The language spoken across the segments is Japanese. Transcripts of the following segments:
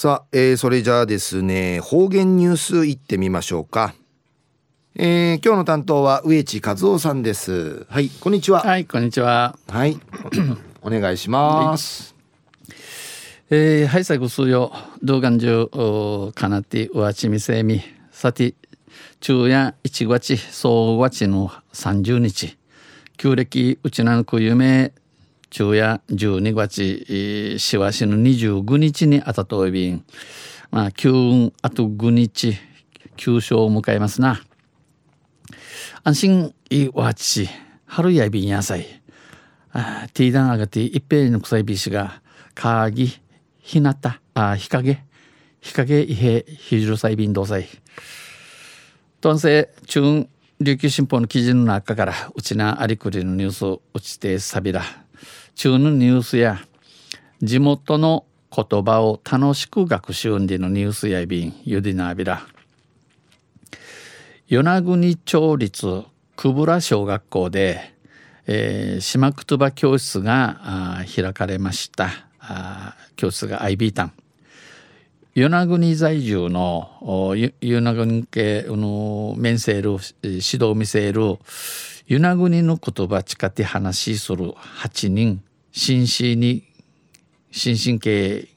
さあ、えー、それじゃあですね方言ニュースいってみましょうか。えー、今日の担当は植地和夫さんです。はいこんにちは。はいこんにちは。はい お願いします、えー、はい最後数曜動画中かなってうわちみせみ。さて昼夜1月総月の30日。旧暦うちなんく夢昼夜12月しわしの25日にあたといびん。まあ休運あと5日休賞を迎えますな。安心いわち春やびん野菜。あティーダンあがて一平の臭いびしがかぎひなたあ日陰日陰伊平ひじるさいびんどうさい。とんせ中琉球新報の記事の中からうちなありくりのニュースをうちてさびら。中のニュースや地元の言葉を楽しく学習んでのニュースやびんゆでなびら。与那国町立久部良小学校で、えー、島くとば教室が開かれました。あ教室が IB タン。与那国在住の与那国系の面せる指導見せる与那国の言葉近て話する8人。紳士に新進系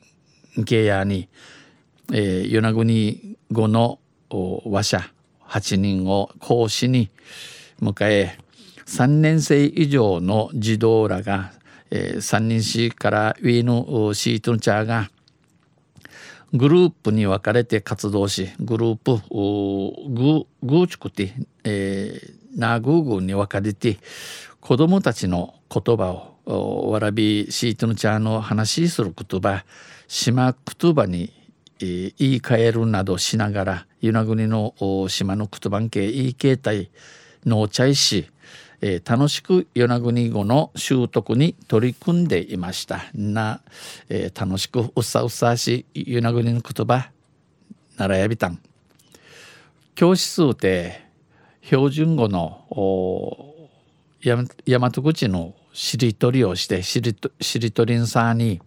系やに、えー、与那国語の話者8人を講師に迎え3年生以上の児童らが、えー、3人市から上のシートンチャーがグループに分かれて活動しグループグーチクティ、えー、ナグーグーに分かれて子どもたちの言葉をわらびシートのチャーの話する言葉島言葉に、言い換えるなどしながら与那国の島の言葉系言い形態のチャイしえ、楽しく与那国語の習得に取り組んでいました。な、えー、楽しくうさうさし与那国の言葉ならやびたん。教室で標準語の大和口のしりとりをしてしりとしりとりんさに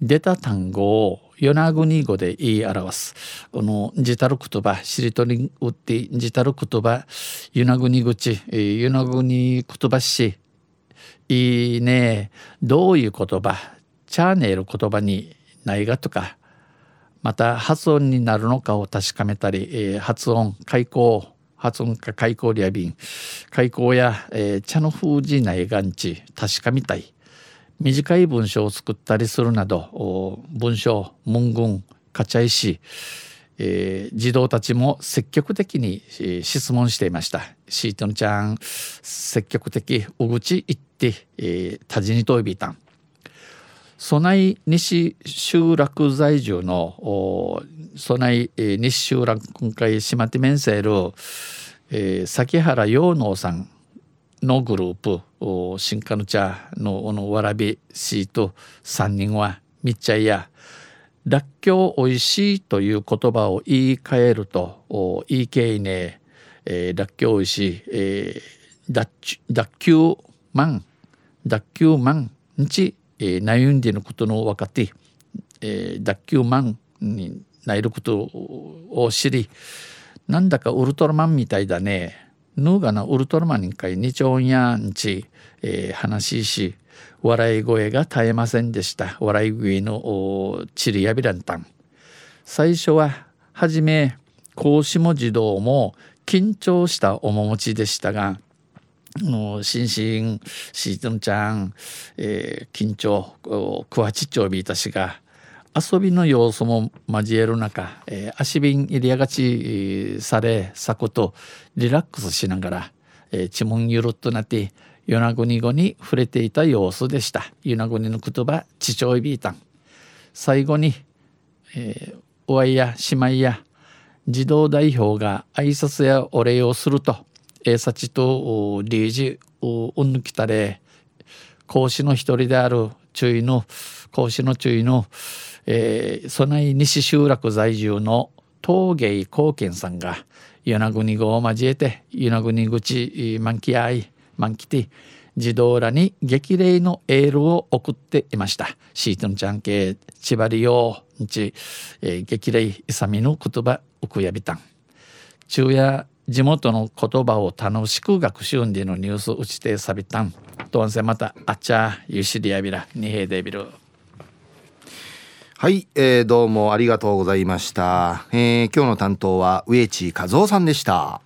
出た単語を与那国語で言い表す。このじたる言葉、しりとりうってじたる言葉、与那国口、与那国言葉し、いいね、どういう言葉、チャーネル言葉にないがとか、また発音になるのかを確かめたり、発音、開口、発音か開口リアビン、開口や、えー、茶の封じないがんち、確かみたい。短い文章を作ったりするなど文章文言かちゃいし、えー、児童たちも積極的に、えー、質問していました。シートンちゃん積極的お口行って、えー、たじにといびたん備い西集落在住の備、え、西集落今回島手面セール、えー、崎原陽能さんのグループ新カヌチャののわらびシート3人はみっちゃいやらっきょうおいしいという言葉を言い換えるといいけいね、えー、らっきょうおいしい、えー、だっきゅうまんだっきゅうまんんち、えー、悩んでのことの分かって、えー、だっきゅうまんになることを知りなんだかウルトラマンみたいだね。ヌーガなウルトラマンにかい二丁やんち、えー、話しし笑い声が絶えませんでした。笑い声のチリやびらんたん最初ははじめ講師も児童も緊張した面持ちでしたがのしんしんしーとんちゃん、えー、緊張くわちっちょうびたしが遊びの要素も交える中、えー、足瓶入りやがちされ咲くとリラックスしながら、えー、地ゆるっとなって与那国語に触れていた様子でした与那国の言葉父親いびいたん最後に、えー、おわいや姉妹や児童代表が挨拶やお礼をするとえさちと理事うんぬきたれ講師の一人である注意の講師の注意のえー、そない西集落在住の陶芸貢献さんが与那国語を交えて与那国口満期愛満期て児童らに激励のエールを送っていました。シートンちゃん系千葉りようち、えー、激励いさみの言葉おくやびたん。昼夜地元の言葉を楽しく学習んでのニュース打ちてさびたん。とんせまたあっちゃゆしりやびらにへでびるはい、えー、どうもありがとうございました、えー、今日の担当は植地和夫さんでした。